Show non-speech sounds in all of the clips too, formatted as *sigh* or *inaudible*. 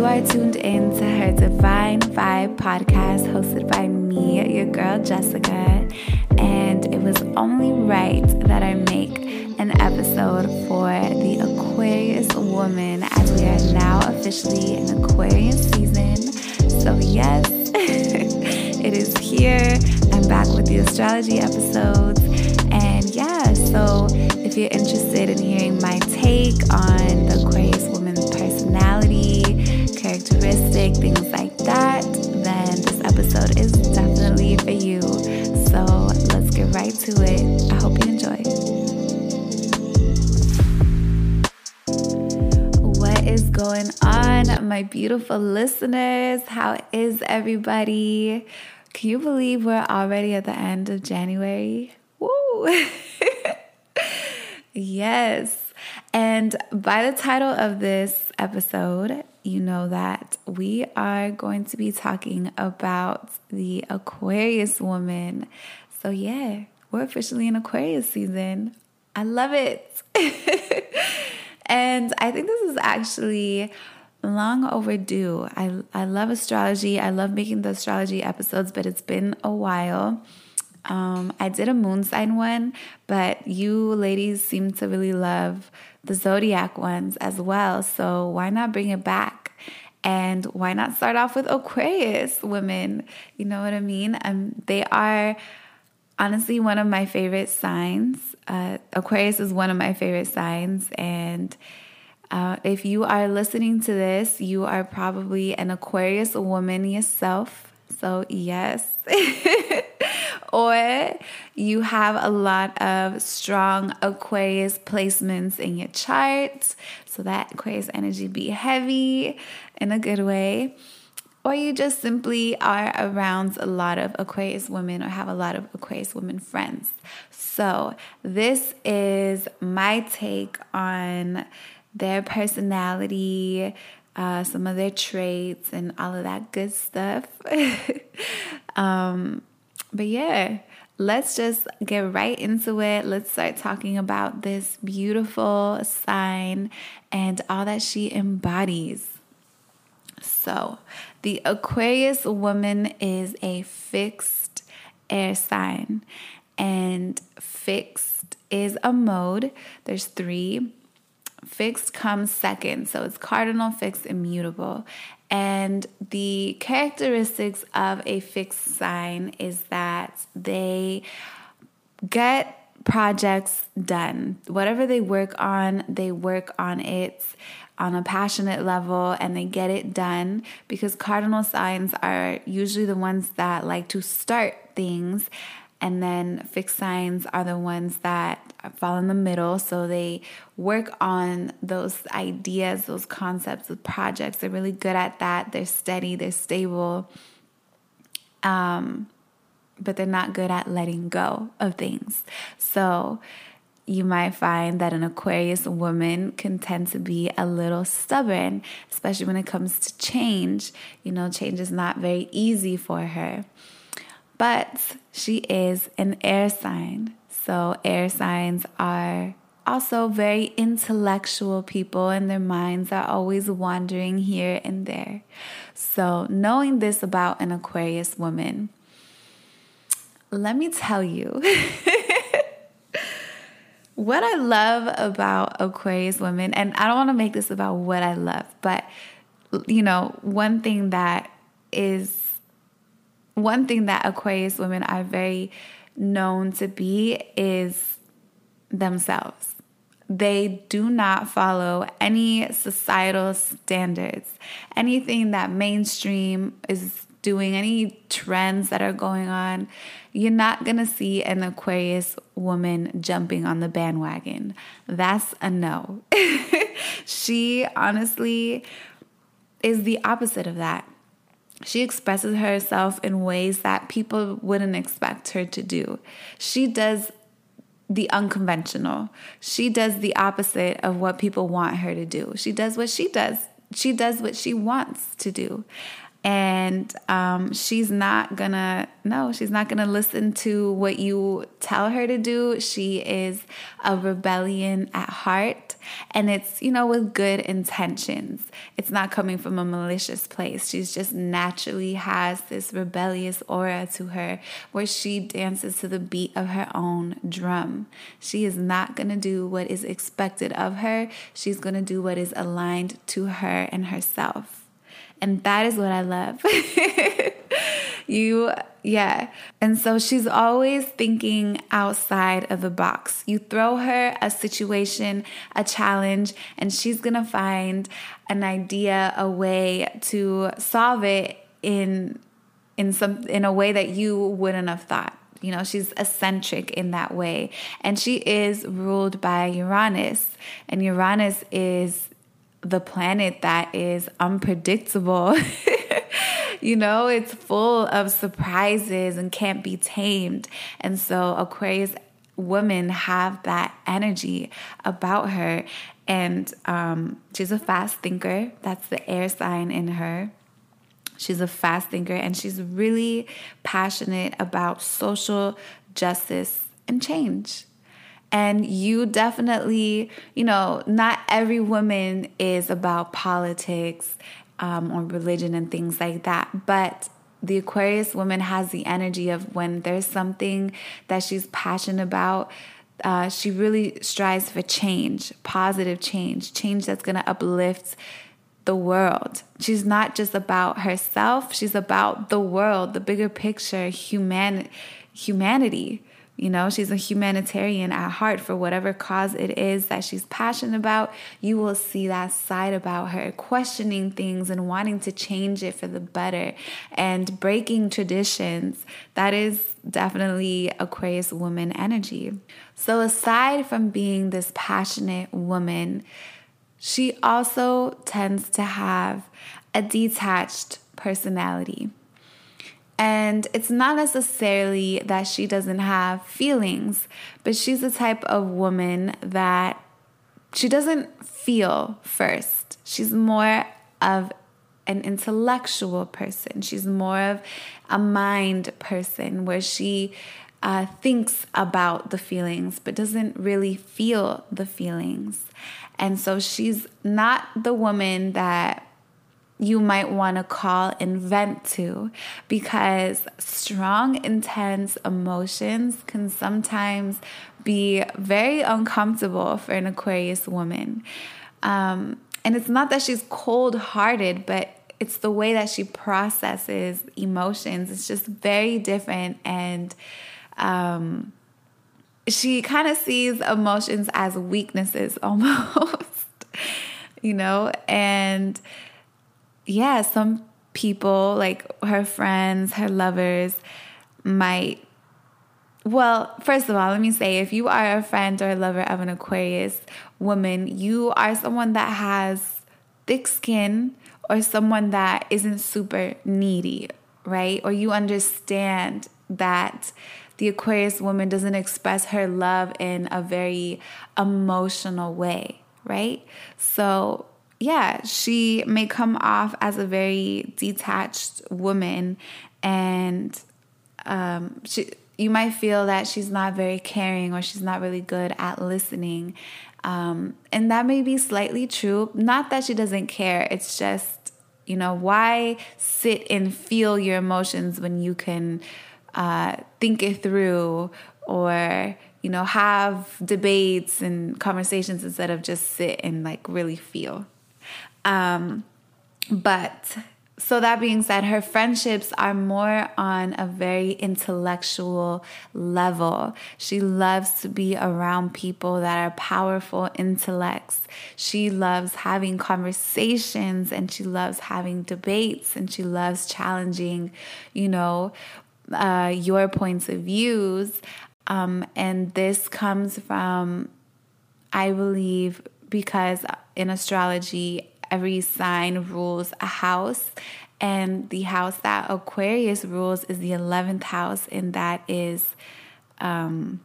You are tuned in to her Divine Vibe podcast hosted by me, your girl Jessica. And it was only right that I make an episode for the Aquarius woman as we are now officially in Aquarius season. So, yes, *laughs* it is here. I'm back with the astrology episodes. And yeah, so if you're interested in hearing my take on the Aquarius characteristic, things like that, then this episode is definitely for you. So let's get right to it. I hope you enjoy. What is going on, my beautiful listeners? How is everybody? Can you believe we're already at the end of January? Woo! *laughs* yes. And by the title of this episode, you know that we are going to be talking about the Aquarius woman. So, yeah, we're officially in Aquarius season. I love it. *laughs* and I think this is actually long overdue. I, I love astrology. I love making the astrology episodes, but it's been a while. Um, I did a moon sign one, but you ladies seem to really love the zodiac ones as well. So why not bring it back? And why not start off with Aquarius women? You know what I mean? Um, they are honestly one of my favorite signs. Uh, Aquarius is one of my favorite signs. And uh, if you are listening to this, you are probably an Aquarius woman yourself. So, yes. *laughs* or you have a lot of strong Aquarius placements in your chart, so that Aquarius energy be heavy in a good way. Or you just simply are around a lot of Aquarius women or have a lot of Aquarius women friends. So, this is my take on their personality, uh, some of their traits, and all of that good stuff. *laughs* um, but yeah, let's just get right into it. Let's start talking about this beautiful sign and all that she embodies. So, the Aquarius woman is a fixed air sign, and fixed is a mode. There's three. Fixed comes second, so it's cardinal, fixed, immutable. And the characteristics of a fixed sign is that they get projects done. Whatever they work on, they work on it on a passionate level and they get it done because cardinal signs are usually the ones that like to start things and then fixed signs are the ones that fall in the middle. So they work on those ideas, those concepts, the projects. They're really good at that. They're steady, they're stable. Um, but they're not good at letting go of things. So you might find that an Aquarius woman can tend to be a little stubborn, especially when it comes to change. You know, change is not very easy for her. But she is an air sign. So, air signs are also very intellectual people, and their minds are always wandering here and there. So, knowing this about an Aquarius woman, let me tell you *laughs* what I love about Aquarius women, and I don't want to make this about what I love, but you know, one thing that is one thing that Aquarius women are very known to be is themselves. They do not follow any societal standards. Anything that mainstream is doing, any trends that are going on, you're not gonna see an Aquarius woman jumping on the bandwagon. That's a no. *laughs* she honestly is the opposite of that. She expresses herself in ways that people wouldn't expect her to do. She does the unconventional. She does the opposite of what people want her to do. She does what she does. She does what she wants to do. And um, she's not gonna no she's not gonna listen to what you tell her to do. She is a rebellion at heart. And it's you know with good intentions. It's not coming from a malicious place. She's just naturally has this rebellious aura to her where she dances to the beat of her own drum. She is not gonna do what is expected of her. She's gonna do what is aligned to her and herself and that is what I love. *laughs* you, yeah. And so she's always thinking outside of the box. You throw her a situation, a challenge, and she's going to find an idea, a way to solve it in in some in a way that you wouldn't have thought. You know, she's eccentric in that way. And she is ruled by Uranus. And Uranus is the planet that is unpredictable. *laughs* you know, it's full of surprises and can't be tamed. And so Aquarius women have that energy about her. And um, she's a fast thinker. That's the air sign in her. She's a fast thinker and she's really passionate about social justice and change. And you definitely, you know, not every woman is about politics um, or religion and things like that. But the Aquarius woman has the energy of when there's something that she's passionate about, uh, she really strives for change, positive change, change that's going to uplift the world. She's not just about herself, she's about the world, the bigger picture, human, humanity. You know, she's a humanitarian at heart for whatever cause it is that she's passionate about. You will see that side about her, questioning things and wanting to change it for the better and breaking traditions. That is definitely Aquarius woman energy. So, aside from being this passionate woman, she also tends to have a detached personality. And it's not necessarily that she doesn't have feelings, but she's the type of woman that she doesn't feel first. She's more of an intellectual person. She's more of a mind person where she uh, thinks about the feelings but doesn't really feel the feelings. And so she's not the woman that you might want to call and vent to because strong, intense emotions can sometimes be very uncomfortable for an Aquarius woman. Um, and it's not that she's cold hearted, but it's the way that she processes emotions. It's just very different. And um, she kind of sees emotions as weaknesses *laughs* almost, you know? And yeah, some people, like her friends, her lovers, might. Well, first of all, let me say if you are a friend or a lover of an Aquarius woman, you are someone that has thick skin or someone that isn't super needy, right? Or you understand that the Aquarius woman doesn't express her love in a very emotional way, right? So yeah, she may come off as a very detached woman, and um, she you might feel that she's not very caring or she's not really good at listening. Um, and that may be slightly true. Not that she doesn't care, it's just, you know, why sit and feel your emotions when you can uh, think it through or, you know, have debates and conversations instead of just sit and like really feel. Um, but so that being said, her friendships are more on a very intellectual level. She loves to be around people that are powerful intellects. She loves having conversations and she loves having debates and she loves challenging, you know, uh, your points of views. Um, and this comes from, I believe, because in astrology, every sign rules a house. And the house that Aquarius rules is the 11th house, and that is um,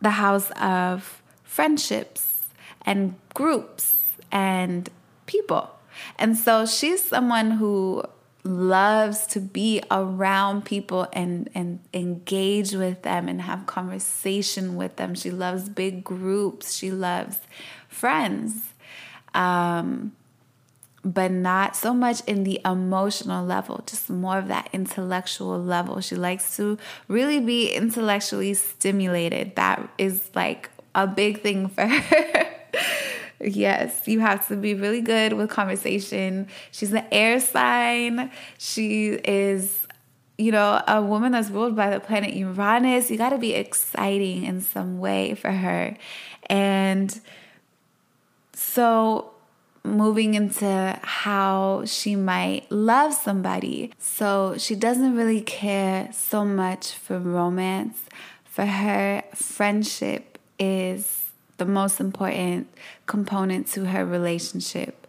the house of friendships and groups and people. And so she's someone who loves to be around people and and engage with them and have conversation with them. She loves big groups. She loves friends. Um, but not so much in the emotional level, just more of that intellectual level. She likes to really be intellectually stimulated. That is like a big thing *laughs* for her. yes, you have to be really good with conversation. She's an air sign. She is, you know, a woman that's ruled by the planet Uranus. You got to be exciting in some way for her. And so moving into how she might love somebody. So she doesn't really care so much for romance. For her, friendship is the most important component to her relationship.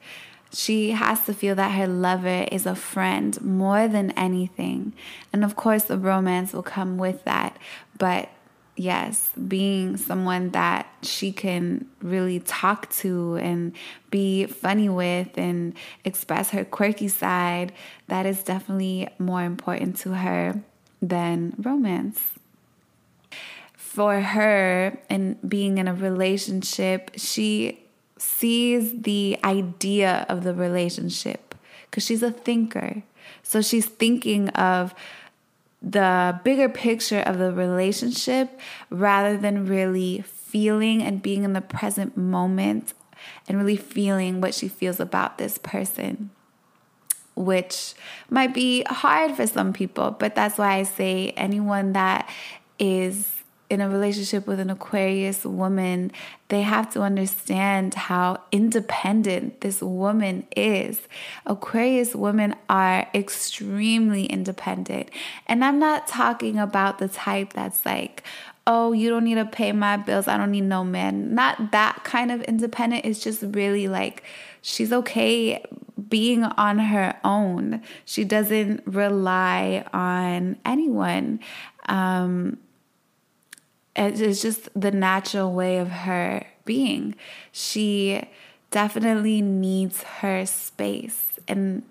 She has to feel that her lover is a friend more than anything. And of course, the romance will come with that. But yes, being someone that she can really talk to and be funny with and express her quirky side, that is definitely more important to her than romance. For her, and being in a relationship, she sees the idea of the relationship because she's a thinker. So she's thinking of the bigger picture of the relationship rather than really feeling and being in the present moment and really feeling what she feels about this person, which might be hard for some people. But that's why I say anyone that is in a relationship with an Aquarius woman, they have to understand how independent this woman is. Aquarius women are extremely independent. And I'm not talking about the type that's like, oh, you don't need to pay my bills. I don't need no man. Not that kind of independent. It's just really like she's okay being on her own. She doesn't rely on anyone. Um, it's just the natural way of her being. She definitely needs her space. And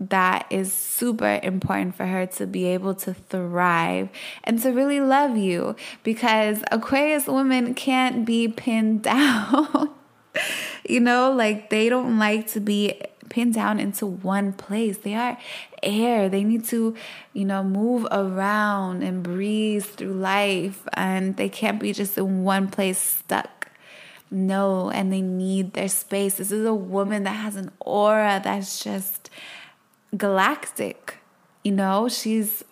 that is super important for her to be able to thrive and to really love you because Aquarius women can't be pinned *laughs* down. *laughs* you know, like they don't like to be pinned down into one place. They are air. They need to, you know, move around and breathe through life. And they can't be just in one place stuck. No, and they need their space. This is a woman that has an aura that's just galactic. You know, she's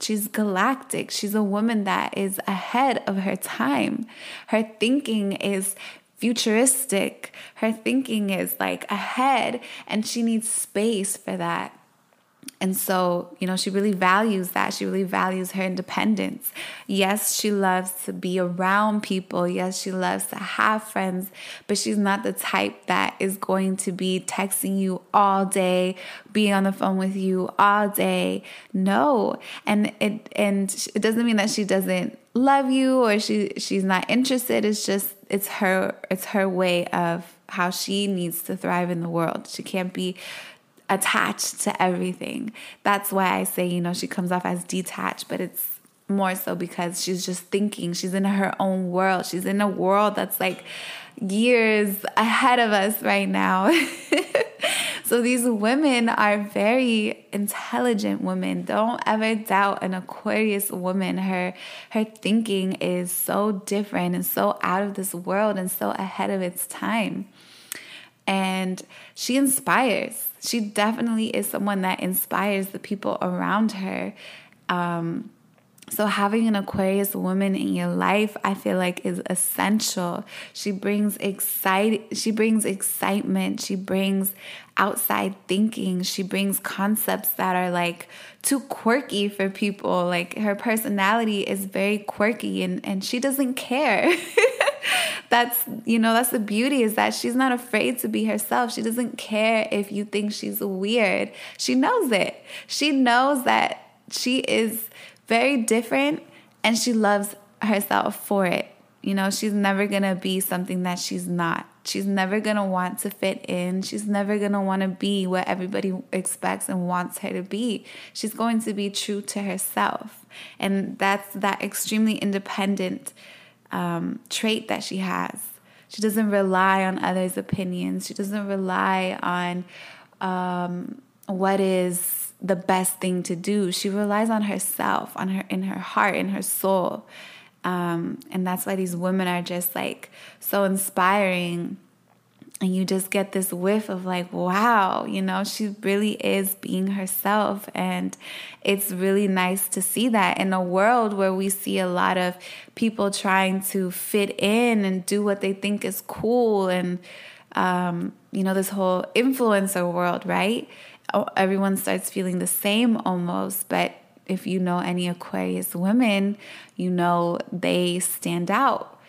she's galactic. She's a woman that is ahead of her time. Her thinking is futuristic. Her thinking is like ahead, and she needs space for that. And so, you know, she really values that. She really values her independence. Yes, she loves to be around people. Yes, she loves to have friends, but she's not the type that is going to be texting you all day, being on the phone with you all day. No. And it and it doesn't mean that she doesn't love you or she she's not interested. It's just it's her it's her way of how she needs to thrive in the world. She can't be attached to everything. That's why I say, you know, she comes off as detached, but it's more so because she's just thinking. She's in her own world. She's in a world that's like years ahead of us right now. *laughs* so these women are very intelligent women. Don't ever doubt an Aquarius woman. Her her thinking is so different and so out of this world and so ahead of its time. And she inspires she definitely is someone that inspires the people around her. Um, so having an Aquarius woman in your life, I feel like is essential. She brings excite she brings excitement, she brings outside thinking, she brings concepts that are like too quirky for people. Like her personality is very quirky and and she doesn't care. *laughs* that's you know that's the beauty is that she's not afraid to be herself she doesn't care if you think she's weird she knows it she knows that she is very different and she loves herself for it you know she's never gonna be something that she's not She's never going to want to fit in. She's never going to want to be what everybody expects and wants her to be. She's going to be true to herself. And that's that extremely independent um, trait that she has. She doesn't rely on others' opinions. She doesn't rely on um, what is the best thing to do. She relies on herself, on her in her heart, in her soul. Um, and that's why these women are just like so inspiring. And you just get this whiff of like, wow, you know, she really is being herself. And it's really nice to see that in a world where we see a lot of people trying to fit in and do what they think is cool and, um, you know, this whole influencer world, right? Oh, everyone starts feeling the same almost, but if you know any Aquarius women, you know they stand out.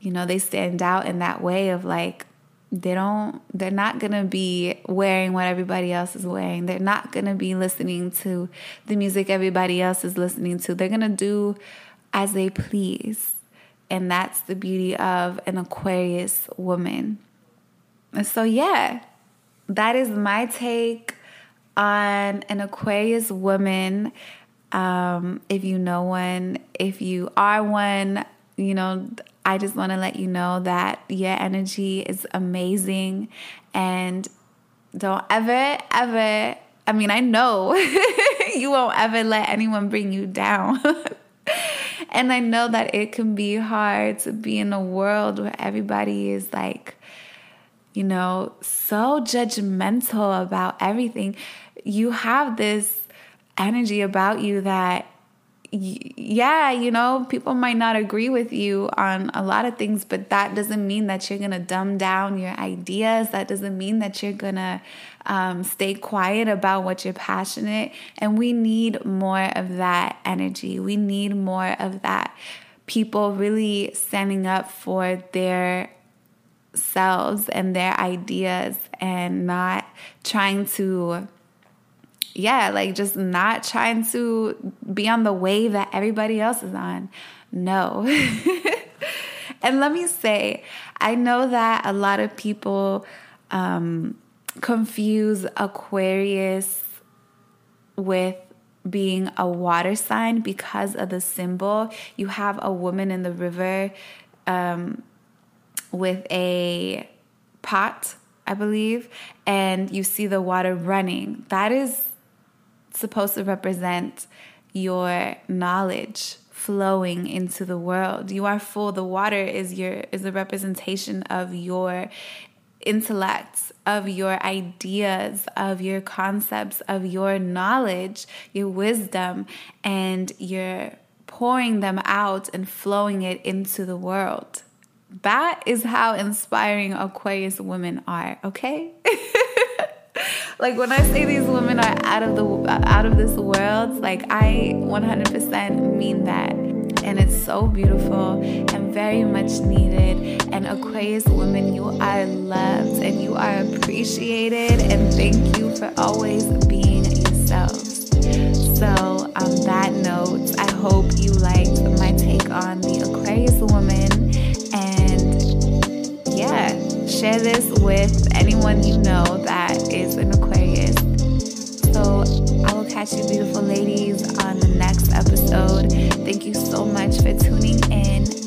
You know, they stand out in that way of like, they don't, they're not gonna be wearing what everybody else is wearing. They're not gonna be listening to the music everybody else is listening to. They're gonna do as they please. And that's the beauty of an Aquarius woman. So, yeah, that is my take on an Aquarius woman um, if you know one, if you are one, you know, I just want to let you know that your energy is amazing and don't ever, ever, I mean, I know *laughs* you won't ever let anyone bring you down. *laughs* and I know that it can be hard to be in a world where everybody is like, you know, so judgmental about everything. You have this energy about you that yeah, you know, people might not agree with you on a lot of things, but that doesn't mean that you're going to dumb down your ideas. That doesn't mean that you're going to um, stay quiet about what you're passionate. And we need more of that energy. We need more of that. People really standing up for their selves and their ideas and not trying to yeah, like just not trying to be on the wave that everybody else is on. No. *laughs* and let me say, I know that a lot of people um, confuse Aquarius with being a water sign because of the symbol. You have a woman in the river um, with a pot, I believe, and you see the water running. That is supposed to represent your knowledge flowing into the world. You are full. The water is your is a representation of your intellect, of your ideas, of your concepts, of your knowledge, your wisdom, and you're pouring them out and flowing it into the world. That is how inspiring Aquarius women are, okay? *laughs* like when I say these women are out of the out of this world, like I 100% mean that. And it's so beautiful and very much needed. And Aquarius women, you are loved and you are appreciated. And thank you for always share this with anyone you know that is an Aquarius. So I will catch you, beautiful ladies, on the next episode. Thank you so much for tuning in.